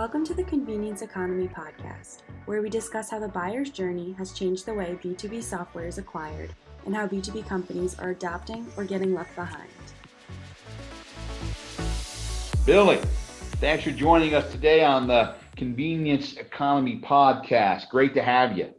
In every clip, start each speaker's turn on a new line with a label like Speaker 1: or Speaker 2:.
Speaker 1: Welcome to the Convenience Economy podcast, where we discuss how the buyer's journey has changed the way B2B software is acquired and how B2B companies are adapting or getting left behind.
Speaker 2: Billy, thanks for joining us today on the Convenience Economy podcast. Great to have you.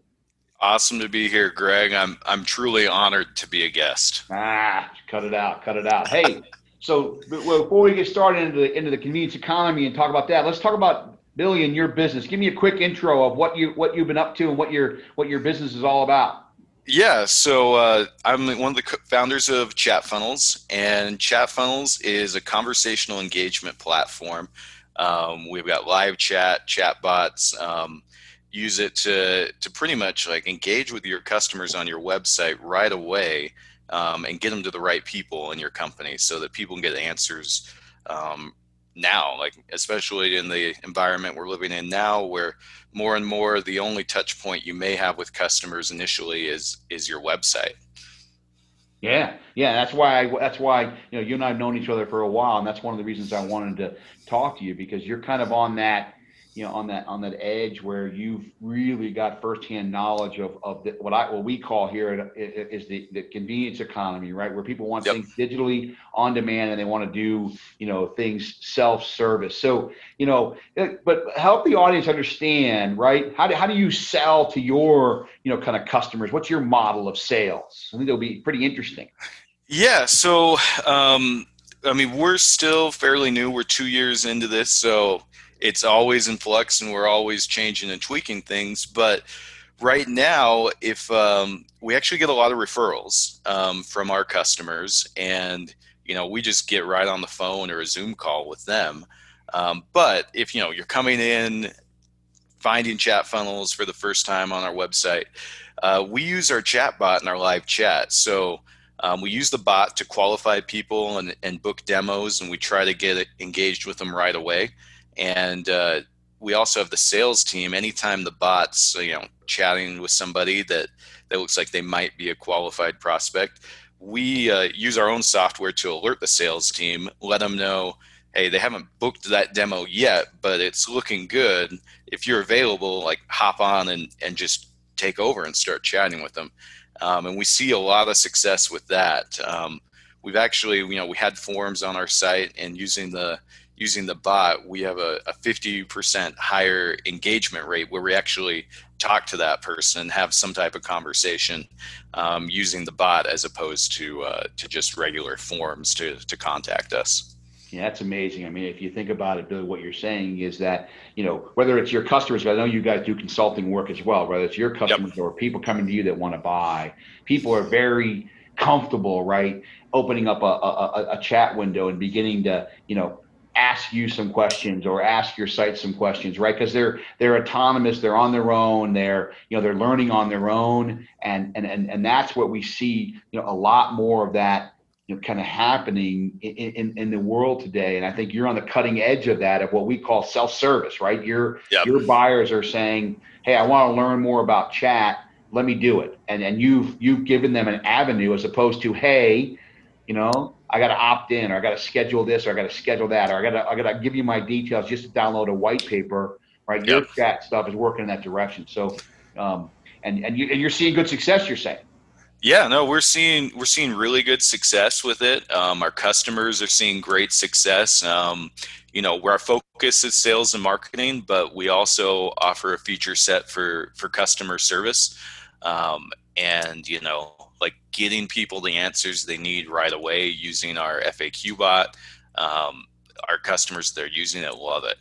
Speaker 3: Awesome to be here, Greg. I'm I'm truly honored to be a guest.
Speaker 2: Ah, cut it out, cut it out. Hey, so before we get started into the into the convenience economy and talk about that, let's talk about Billy and your business. Give me a quick intro of what you what you've been up to and what your what your business is all about.
Speaker 3: Yeah, so uh, I'm one of the founders of Chat Funnels, and Chat Funnels is a conversational engagement platform. Um, we've got live chat, chat bots. Um, use it to to pretty much like engage with your customers on your website right away um, and get them to the right people in your company so that people can get answers um, now like especially in the environment we're living in now where more and more the only touch point you may have with customers initially is is your website.
Speaker 2: Yeah. Yeah that's why I, that's why you know you and i've known each other for a while and that's one of the reasons i wanted to talk to you because you're kind of on that you know on that on that edge where you've really got firsthand knowledge of, of the, what I what we call here is the, the convenience economy, right? Where people want yep. things digitally on demand and they want to do you know things self service. So you know, eh, but help the audience understand, right? How do how do you sell to your you know kind of customers? What's your model of sales? I think that'll be pretty interesting.
Speaker 3: Yeah. So. Um, I mean, we're still fairly new. We're two years into this, so it's always in flux and we're always changing and tweaking things. But right now, if um, we actually get a lot of referrals um, from our customers, and you know, we just get right on the phone or a Zoom call with them. Um, but if you know you're coming in, finding chat funnels for the first time on our website, uh, we use our chat bot in our live chat. So um, we use the bot to qualify people and, and book demos, and we try to get engaged with them right away and uh, we also have the sales team. Anytime the bots you know chatting with somebody that that looks like they might be a qualified prospect we uh, use our own software to alert the sales team let them know hey they haven't booked that demo yet but it's looking good. If you're available like hop on and, and just take over and start chatting with them. Um, and we see a lot of success with that. Um, we've actually you know we had forms on our site and using the using the bot, we have a, a 50% higher engagement rate where we actually talk to that person, and have some type of conversation um, using the bot as opposed to uh, to just regular forms to, to contact us.
Speaker 2: Yeah, that's amazing. I mean, if you think about it, Billy, what you're saying is that, you know, whether it's your customers, I know you guys do consulting work as well, whether it's your customers yep. or people coming to you that want to buy, people are very comfortable, right? Opening up a, a, a chat window and beginning to, you know, ask you some questions or ask your site some questions right? Because they're they're autonomous they're on their own they're you know they're learning on their own. And and and, and that's what we see you know a lot more of that you know kind of happening in, in, in the world today. And i think you're on the cutting edge of that of what we call self-service right? Your yep. your buyers are saying hey i want to learn more about chat. Let me do it. And and you've you've given them an avenue as opposed to hey you know I got to opt in, or I got to schedule this, or I got to schedule that, or I got to I got to give you my details just to download a white paper. Right, yep. chat stuff is working in that direction. So, um, and and you and you're seeing good success. You're saying.
Speaker 3: Yeah, no, we're seeing we're seeing really good success with it. Um, our customers are seeing great success. Um, you know, where our focus is sales and marketing, but we also offer a feature set for for customer service. Um, and you know, like getting people the answers they need right away using our FAQ bot. Um, our customers that are using it love it.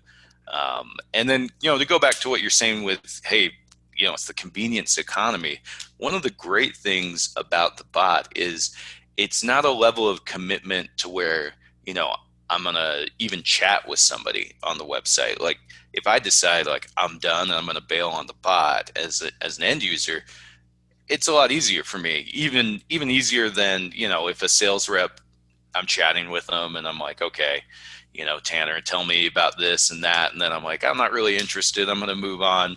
Speaker 3: Um, and then, you know, to go back to what you're saying with, hey, you know, it's the convenience economy. One of the great things about the bot is it's not a level of commitment to where, you know, I'm going to even chat with somebody on the website. Like if I decide like I'm done and I'm going to bail on the bot as, a, as an end user, it's a lot easier for me even even easier than you know if a sales rep i'm chatting with them and i'm like okay you know tanner tell me about this and that and then i'm like i'm not really interested i'm going to move on.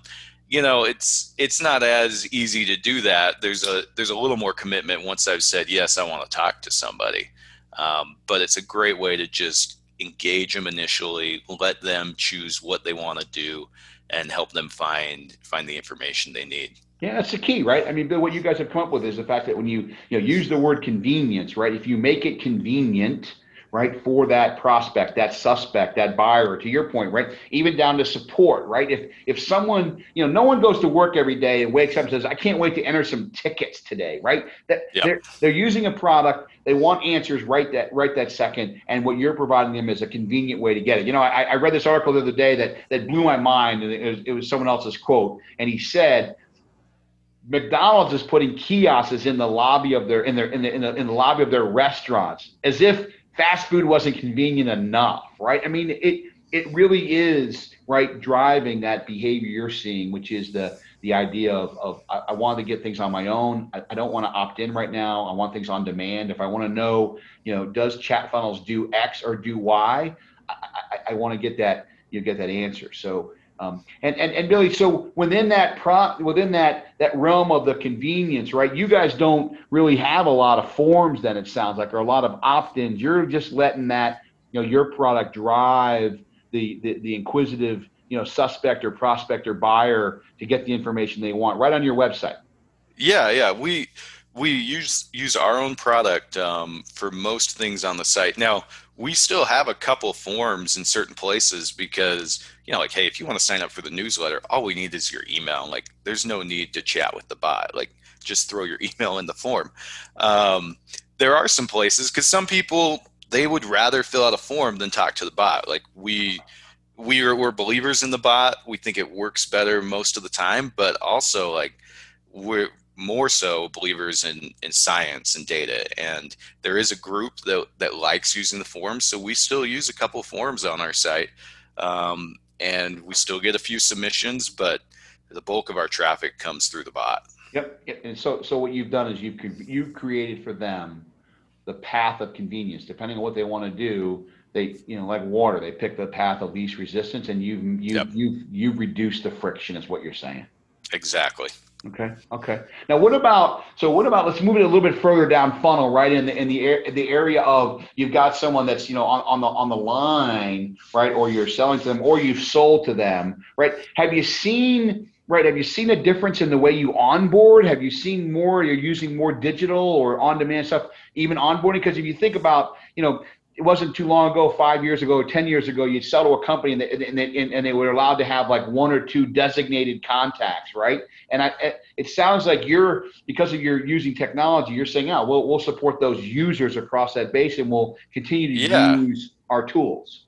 Speaker 3: You know it's it's not as easy to do that. There's a there's a little more commitment once i've said yes i want to talk to somebody. Um, but it's a great way to just engage them initially, let them choose what they want to do, and help them find find the information they need.
Speaker 2: Yeah, that's the key, right? I mean, Bill, what you guys have come up with is the fact that when you you know use the word convenience, right? If you make it convenient, right, for that prospect, that suspect, that buyer, to your point, right, even down to support, right? If if someone, you know, no one goes to work every day and wakes up and says, "I can't wait to enter some tickets today," right? That yep. they're they're using a product, they want answers right that right that second, and what you're providing them is a convenient way to get it. You know, I, I read this article the other day that that blew my mind, and it was, it was someone else's quote, and he said McDonald's is putting kiosks in the lobby of their in their in the, in the in the lobby of their restaurants as if fast food wasn't convenient enough, right? I mean, it it really is right driving that behavior you're seeing, which is the the idea of, of I, I want to get things on my own. I, I don't want to opt in right now. I want things on demand. If I want to know, you know, does chat funnels do X or do Y? I, I, I want to get that you get that answer. So um, and, and and Billy, so within that pro within that that realm of the convenience, right? You guys don't really have a lot of forms, then it sounds like, or a lot of opt-ins. You're just letting that you know your product drive the the, the inquisitive you know suspect or prospect or buyer to get the information they want right on your website.
Speaker 3: Yeah, yeah, we we use use our own product um, for most things on the site. Now we still have a couple forms in certain places because you know like hey if you want to sign up for the newsletter all we need is your email. Like there's no need to chat with the bot. Like just throw your email in the form. Um, there are some places because some people they would rather fill out a form than talk to the bot. Like we we are we're believers in the bot. We think it works better most of the time but also like we're more so believers in, in science and data. And there is a group that, that likes using the forums. So we still use a couple forums on our site. Um, and we still get a few submissions, but the bulk of our traffic comes through the bot.
Speaker 2: Yep. And so, so what you've done is you've, you've created for them the path of convenience, depending on what they want to do. They, you know, like water, they pick the path of least resistance and you've, you've, yep. you've, you've reduced the friction is what you're saying.
Speaker 3: Exactly.
Speaker 2: Okay. Okay. Now, what about so? What about let's move it a little bit further down funnel, right in the in the air, the area of you've got someone that's you know on, on the on the line, right, or you're selling to them, or you've sold to them, right? Have you seen right? Have you seen a difference in the way you onboard? Have you seen more? You're using more digital or on demand stuff, even onboarding? Because if you think about you know it wasn't too long ago, five years ago, ten years ago, you'd sell to a company and they, and, they, and they were allowed to have like one or two designated contacts, right? And I, it sounds like you're because of your using technology, you're saying, "Oh, we'll we'll support those users across that base, and we'll continue to yeah. use our tools."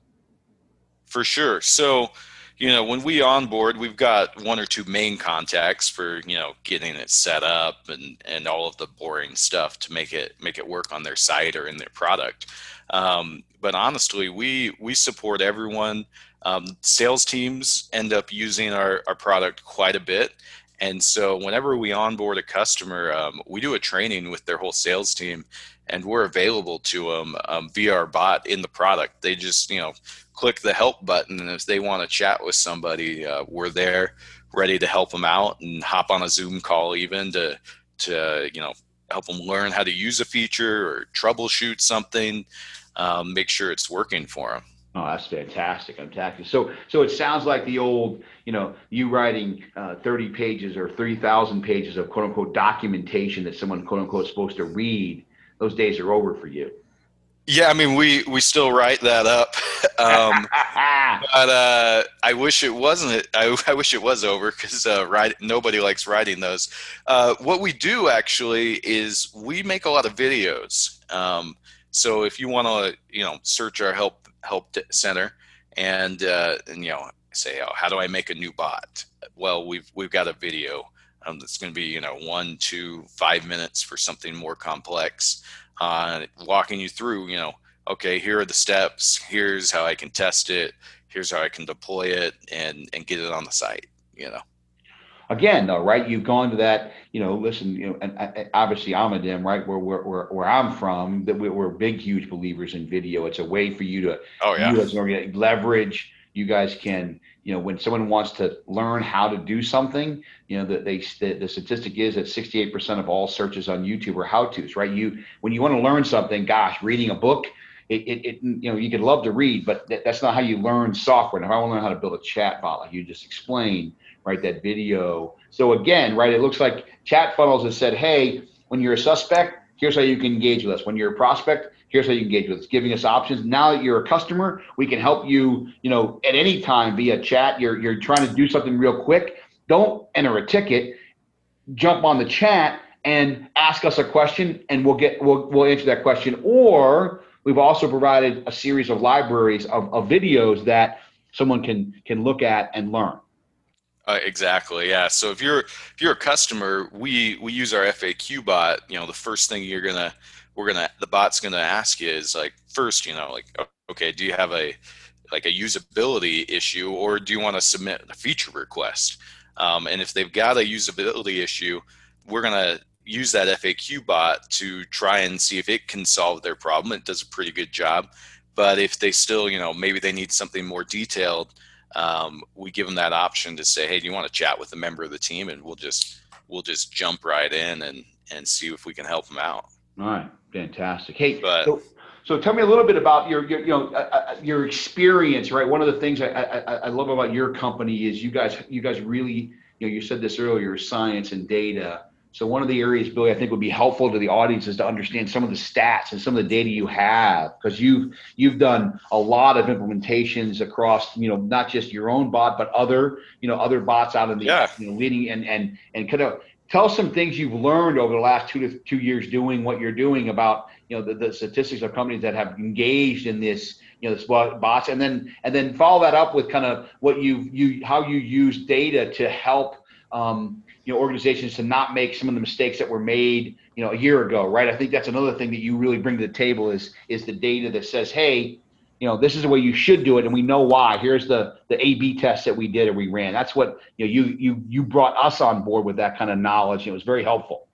Speaker 3: For sure. So, you know, when we onboard, we've got one or two main contacts for you know getting it set up and and all of the boring stuff to make it make it work on their site or in their product. Um, but honestly, we we support everyone. Um, sales teams end up using our, our product quite a bit. And so whenever we onboard a customer, um, we do a training with their whole sales team and we're available to them um, via our bot in the product. They just, you know, click the help button. And if they want to chat with somebody, uh, we're there ready to help them out and hop on a Zoom call even to, to, you know, help them learn how to use a feature or troubleshoot something, um, make sure it's working for them.
Speaker 2: Oh, that's fantastic! I'm tacky. So, so it sounds like the old, you know, you writing uh, thirty pages or three thousand pages of quote unquote documentation that someone quote unquote is supposed to read. Those days are over for you.
Speaker 3: Yeah, I mean, we we still write that up, um, but uh, I wish it wasn't. I, I wish it was over because uh, write, nobody likes writing those. Uh, what we do actually is we make a lot of videos. Um, so if you want to, you know, search our help help center and uh, and you know say, oh, how do I make a new bot? Well, we've we've got a video um, that's going to be you know one, two, five minutes for something more complex, uh, walking you through. You know, okay, here are the steps. Here's how I can test it. Here's how I can deploy it and and get it on the site. You know
Speaker 2: again though right you've gone to that you know listen you know and, obviously Omedym right where, where, where, where i'm from that we're big huge believers in video it's a way for you to
Speaker 3: oh yeah
Speaker 2: you leverage you guys can you know when someone wants to learn how to do something you know that they the, the statistic is that 68% of all searches on youtube are how to's right you when you want to learn something gosh reading a book it, it, it, you know you could love to read, but that, that's not how you learn software. And if I want to learn how to build a chat bot, like you just explained, right? That video. So again, right? It looks like Chat Funnels has said, hey, when you're a suspect, here's how you can engage with us. When you're a prospect, here's how you engage with us, giving us options. Now that you're a customer, we can help you, you know, at any time via chat. You're you're trying to do something real quick. Don't enter a ticket. Jump on the chat and ask us a question, and we'll get we'll we'll answer that question. Or we've also provided a series of libraries of, of videos that someone can can look at and learn.
Speaker 3: Uh, exactly. Yeah. So if you're if you're a customer, we we use our FAQ bot. You know, the first thing you're gonna we're gonna the bot's gonna ask you is like first, you know, like okay, do you have a like a usability issue or do you want to submit a feature request? Um, and if they've got a usability issue, we're gonna use that FAQ bot to try and see if it can solve their problem. It does a pretty good job. But if they still, you know, maybe they need something more detailed um, we give them that option to say, hey, do you want to chat with a member of the team, and we'll just we'll just jump right in and and see if we can help them out.
Speaker 2: All right, fantastic. Hey,
Speaker 3: but,
Speaker 2: so, so tell me a little bit about your, your you know uh, uh, your experience, right? One of the things I, I, I love about your company is you guys you guys really you know you said this earlier, science and data so one of the areas, Billy, I think would be helpful to the audience is to understand some of the stats and some of the data you have, because you've you've done a lot of implementations across, you know, not just your own bot, but other, you know, other bots out in the
Speaker 3: yeah.
Speaker 2: you know, leading and and and kind of tell us some things you've learned over the last two to two years doing what you're doing about, you know, the, the statistics of companies that have engaged in this, you know, this bots, and then and then follow that up with kind of what you you how you use data to help. Um, you know organizations to not make some of the mistakes that were made you know a year ago right i think that's another thing that you really bring to the table is is the data that says hey you know this is the way you should do it and we know why. Here's the the a b test that we did and we ran. That's what you know you you you brought us on board with that kind of knowledge and it was very helpful.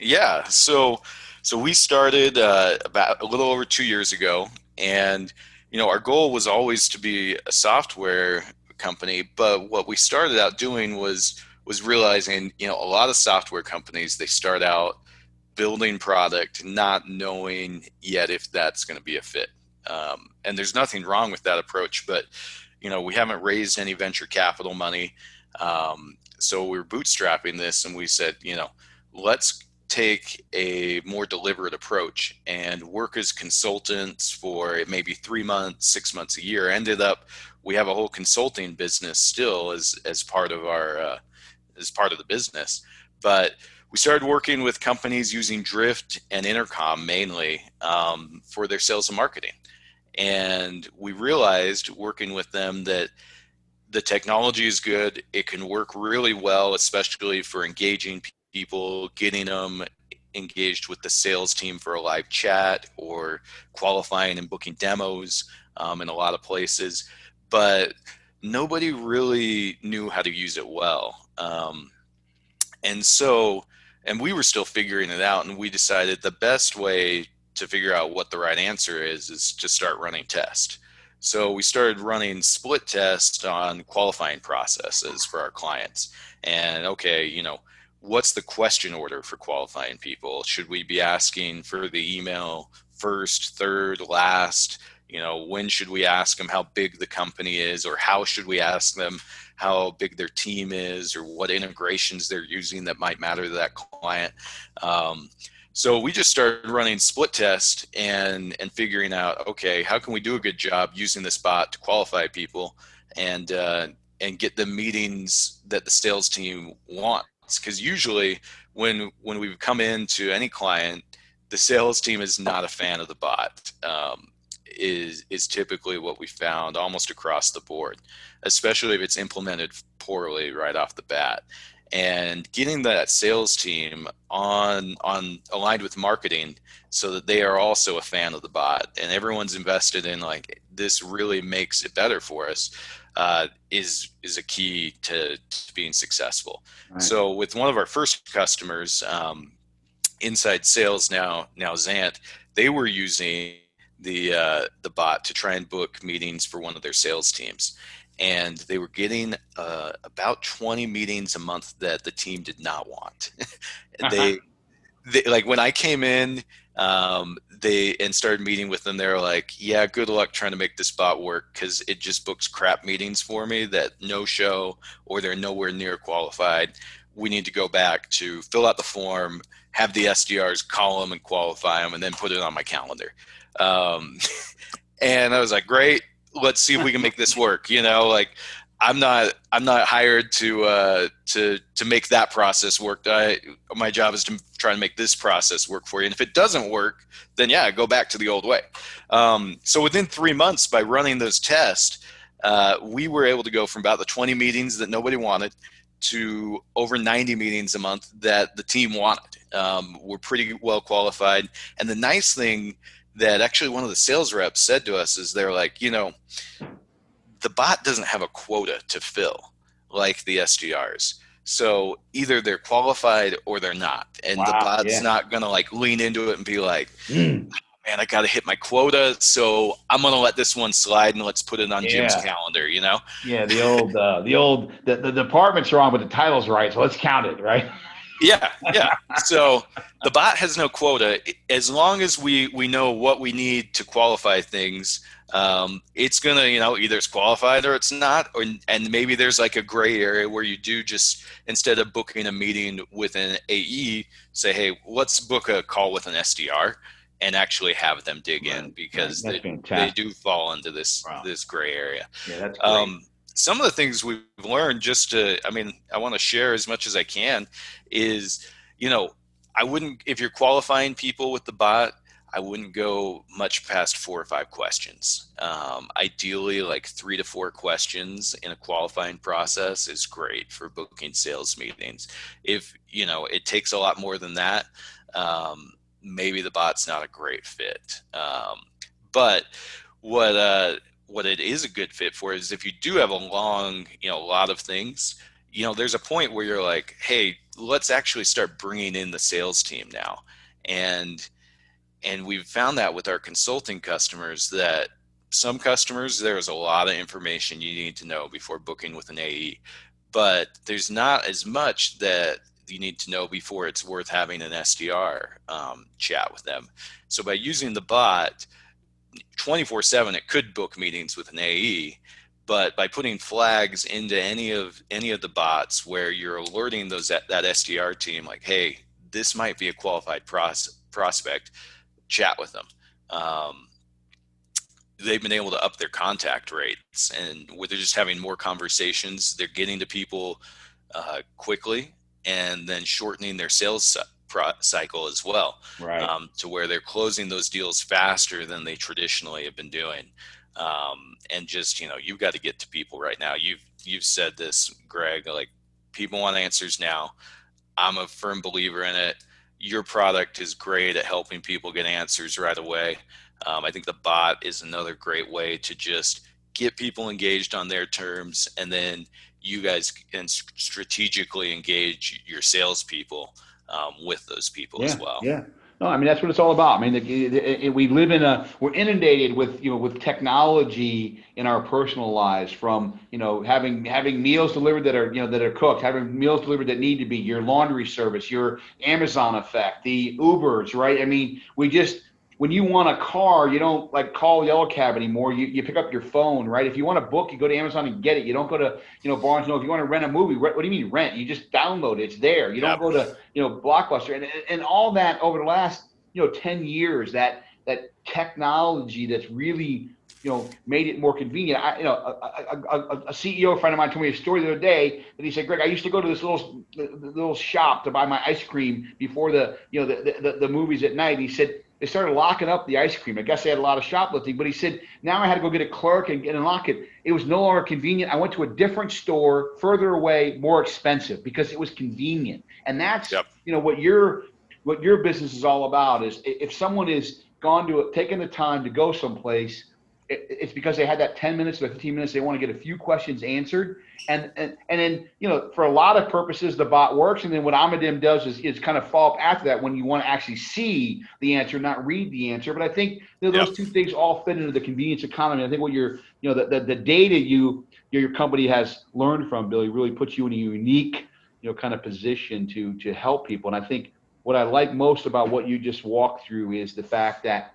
Speaker 3: Yeah. So so we started uh, about a little over two years ago and you know our goal was always to be a software company but what we started out doing was was realizing, you know, a lot of software companies they start out building product not knowing yet if that's going to be a fit. Um, and there's nothing wrong with that approach, but you know, we haven't raised any venture capital money. Um, so we are bootstrapping this and we said, you know, let's take a more deliberate approach and work as consultants for maybe three months, six months, a year. Ended up, we have a whole consulting business still as as part of our uh, as part of the business. But we started working with companies using Drift and Intercom mainly um, for their sales and marketing. And we realized working with them that the technology is good. It can work really well, especially for engaging people, getting them engaged with the sales team for a live chat or qualifying and booking demos um, in a lot of places. But nobody really knew how to use it well. Um, and so, and we were still figuring it out, and we decided the best way to figure out what the right answer is is to start running tests. So we started running split tests on qualifying processes for our clients. And okay, you know, what's the question order for qualifying people? Should we be asking for the email first, third, last? You know, when should we ask them how big the company is, or how should we ask them how big their team is or what integrations they're using that might matter to that client. Um, so we just started running split test and and figuring out okay how can we do a good job using this bot to qualify people and uh, and get the meetings that the sales team wants because usually when when we come into any client the sales team is not a fan of the bot um, is is typically what we found almost across the board, especially if it's implemented poorly right off the bat. And getting that sales team on on aligned with marketing so that they are also a fan of the bot and everyone's invested in like this really makes it better for us uh, is is a key to, to being successful. Right. So with one of our first customers, um, inside sales now now XANT, they were using the uh, the bot to try and book meetings for one of their sales teams, and they were getting uh, about 20 meetings a month that the team did not want. they, uh-huh. they, like when I came in, um, they and started meeting with them. They were like, "Yeah, good luck trying to make this bot work because it just books crap meetings for me that no show or they're nowhere near qualified. We need to go back to fill out the form, have the SDRs call them and qualify them, and then put it on my calendar." Um, and I was like, "Great, let's see if we can make this work." You know, like I'm not I'm not hired to uh, to to make that process work. I, my job is to try to make this process work for you. And if it doesn't work, then yeah, go back to the old way. Um, so within three months, by running those tests, uh, we were able to go from about the 20 meetings that nobody wanted to over 90 meetings a month that the team wanted. Um, we're pretty well qualified. And the nice thing that actually one of the sales reps said to us is they're like, you know the bot doesn't have a quota to fill like the SDRs. So either they're qualified or they're not. And wow, the bot's yeah. not going to like lean into it and be like, mm. man, I got to hit my quota. So I'm going to let this one slide and let's put it on yeah. Jim's calendar, you know?
Speaker 2: Yeah. The old, uh, the old, the, the department's wrong, but the title's right. So let's count it, right?
Speaker 3: yeah yeah so the bot has no quota as long as we we know what we need to qualify things um, it's gonna you know either it's qualified or it's not or and maybe there's like a gray area where you do just instead of booking a meeting with an ae say hey let's book a call with an sdr and actually have them dig right. in because right. they, they do fall into this wow. this gray area
Speaker 2: yeah, that's great. Um,
Speaker 3: some of the things we've learned just to i mean i want to share as much as i can is you know i wouldn't if you're qualifying people with the bot i wouldn't go much past four or five questions. Um, ideally like three to four questions in a qualifying process is great for booking sales meetings. If you know it takes a lot more than that um, maybe the bot's not a great fit. Um, but what uh, what it is a good fit for is if you do have a long, you know, a lot of things, you know, there's a point where you're like, hey, let's actually start bringing in the sales team now. And and we've found that with our consulting customers that some customers there's a lot of information you need to know before booking with an AE, but there's not as much that you need to know before it's worth having an SDR um, chat with them. So by using the bot, 24 7 it could book meetings with an ae but by putting flags into any of any of the bots where you're alerting those that, that sdr team like hey this might be a qualified pros, prospect chat with them um, they've been able to up their contact rates and where they're just having more conversations they're getting to people uh, quickly and then shortening their sales pro- cycle as well,
Speaker 2: right. um,
Speaker 3: to where they're closing those deals faster than they traditionally have been doing. Um, and just you know, you've got to get to people right now. You've you've said this, Greg. Like people want answers now. I'm a firm believer in it. Your product is great at helping people get answers right away. Um, I think the bot is another great way to just get people engaged on their terms, and then you guys can strategically engage your salespeople um, with those people
Speaker 2: yeah,
Speaker 3: as well.
Speaker 2: Yeah. No, I mean that's what it's all about. I mean, it, we live in a we're inundated with you know with technology in our personal lives. From you know having having meals delivered that are you know that are cooked, having meals delivered that need to be, your laundry service, your Amazon effect, the Ubers, right? I mean, we just when you want a car, you don't like call Yellow Cab anymore. You, you pick up your phone, right? If you want a book, you go to Amazon and get it. You don't go to, you know, Barnes Noble. If you want to rent a movie, what do you mean rent? You just download it. It's there. You don't go to, you know, Blockbuster. And, and all that over the last, you know, 10 years, that, that technology that's really, you know, made it more convenient. I, you know, a, a, a, a CEO friend of mine told me a story the other day that he said, Greg, I used to go to this little, little shop to buy my ice cream before the, you know, the, the, the movies at night. He said, they started locking up the ice cream. I guess they had a lot of shoplifting, but he said, now I had to go get a clerk and, and unlock it. It was no longer convenient. I went to a different store further away, more expensive because it was convenient. And that's, yep. you know, what your, what your business is all about is if someone is gone to it, taking the time to go someplace it's because they had that 10 minutes or 15 minutes they want to get a few questions answered. And and, and then you know for a lot of purposes the bot works and then what Omedym does is, is kind of follow up after that when you want to actually see the answer not read the answer. But i think you know, those yep. two things all fit into the convenience economy. I think what you're you know the, the, the data you your company has learned from billy really puts you in a unique you know kind of position to to help people. And i think what I like most about what you just walked through is the fact that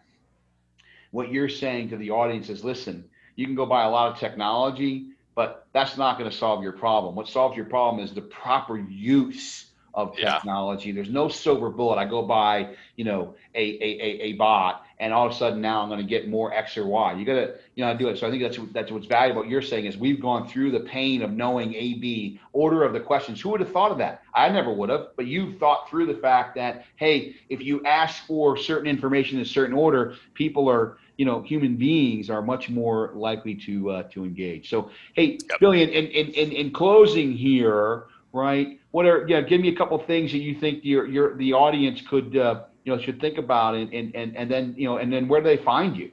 Speaker 2: what you're saying to the audience is listen, you can go buy a lot of technology, but that's not going to solve your problem. What solves your problem is the proper use of technology. Yeah. There's no silver bullet. I go buy, you know, a, a, a, a, bot and all of a sudden now I'm going to get more X or Y. You got to, you know, do it. So I think that's, that's what's valuable. What you're saying is we've gone through the pain of knowing A, B order of the questions. Who would have thought of that? I never would have, but you've thought through the fact that, Hey, if you ask for certain information in a certain order, people are, you know, human beings are much more likely to, uh, to engage. So, Hey, yep. Billy, in, in, in, in closing here, right? What are yeah? Give me a couple things that you think your your the audience could uh, you know should think about, and and and and then you know, and then where do they find you?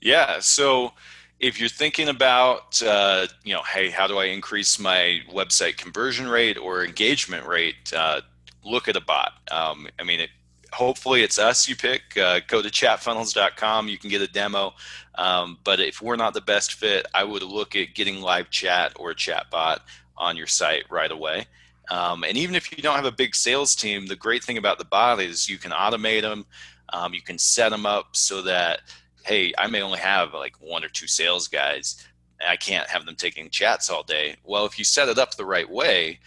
Speaker 3: Yeah, so if you're thinking about uh, you know, hey, how do I increase my website conversion rate or engagement rate? Uh, look at a bot. Um, I mean, it, hopefully it's us you pick. Uh, go to chatfunnels.com. You can get a demo. Um, but if we're not the best fit, I would look at getting live chat or a chat bot on your site right away. Um, and even if you don't have a big sales team, the great thing about the bot is you can automate them. Um, you can set them up so that, hey, I may only have like one or two sales guys. I can't have them taking chats all day. Well, if you set it up the right way,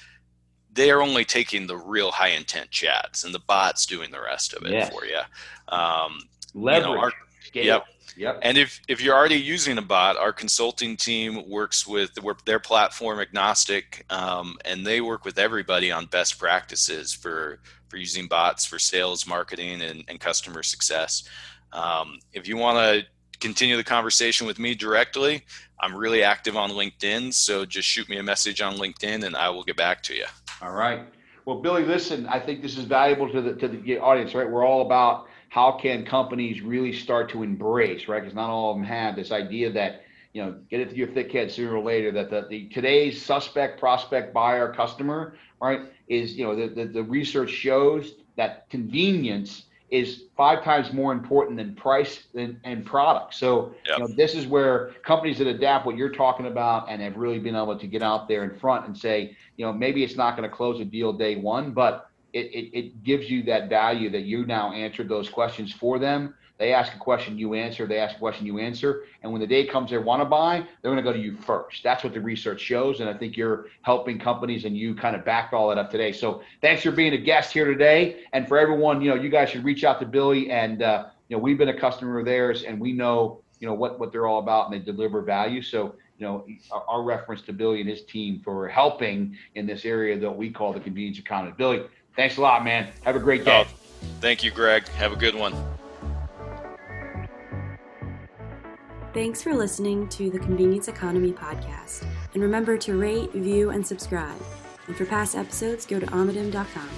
Speaker 3: they are only taking the real high intent chats, and the bot's doing the rest of it yes. for you. Um,
Speaker 2: Leverage. You know, our,
Speaker 3: yep. Yep. And if, if you're already using a bot, our consulting team works with their platform agnostic, um, and they work with everybody on best practices for for using bots for sales, marketing, and, and customer success. Um, if you want to continue the conversation with me directly, I'm really active on LinkedIn, so just shoot me a message on LinkedIn, and I will get back to you.
Speaker 2: All right. Well, Billy, listen, I think this is valuable to the to the audience, right? We're all about how can companies really start to embrace, right? Because not all of them have this idea that, you know, get it to your thick head sooner or later that the, the today's suspect, prospect, buyer, customer, right, is, you know, the, the, the research shows that convenience is five times more important than price and, and product. So yep. you know, this is where companies that adapt what you're talking about and have really been able to get out there in front and say, you know, maybe it's not going to close a deal day one, but it, it, it gives you that value that you now answered those questions for them. They ask a question, you answer. They ask a question, you answer. And when the day comes they want to buy, they're going to go to you first. That's what the research shows. And I think you're helping companies and you kind of backed all that up today. So thanks for being a guest here today. And for everyone, you know, you guys should reach out to Billy. And, uh, you know, we've been a customer of theirs and we know, you know, what, what they're all about and they deliver value. So, you know, our, our reference to Billy and his team for helping in this area that we call the convenience economy. Billy, Thanks a lot, man. Have a great day. Oh,
Speaker 3: thank you, Greg. Have a good one.
Speaker 1: Thanks for listening to the Convenience Economy podcast. And remember to rate, view, and subscribe. And for past episodes, go to omedym.com.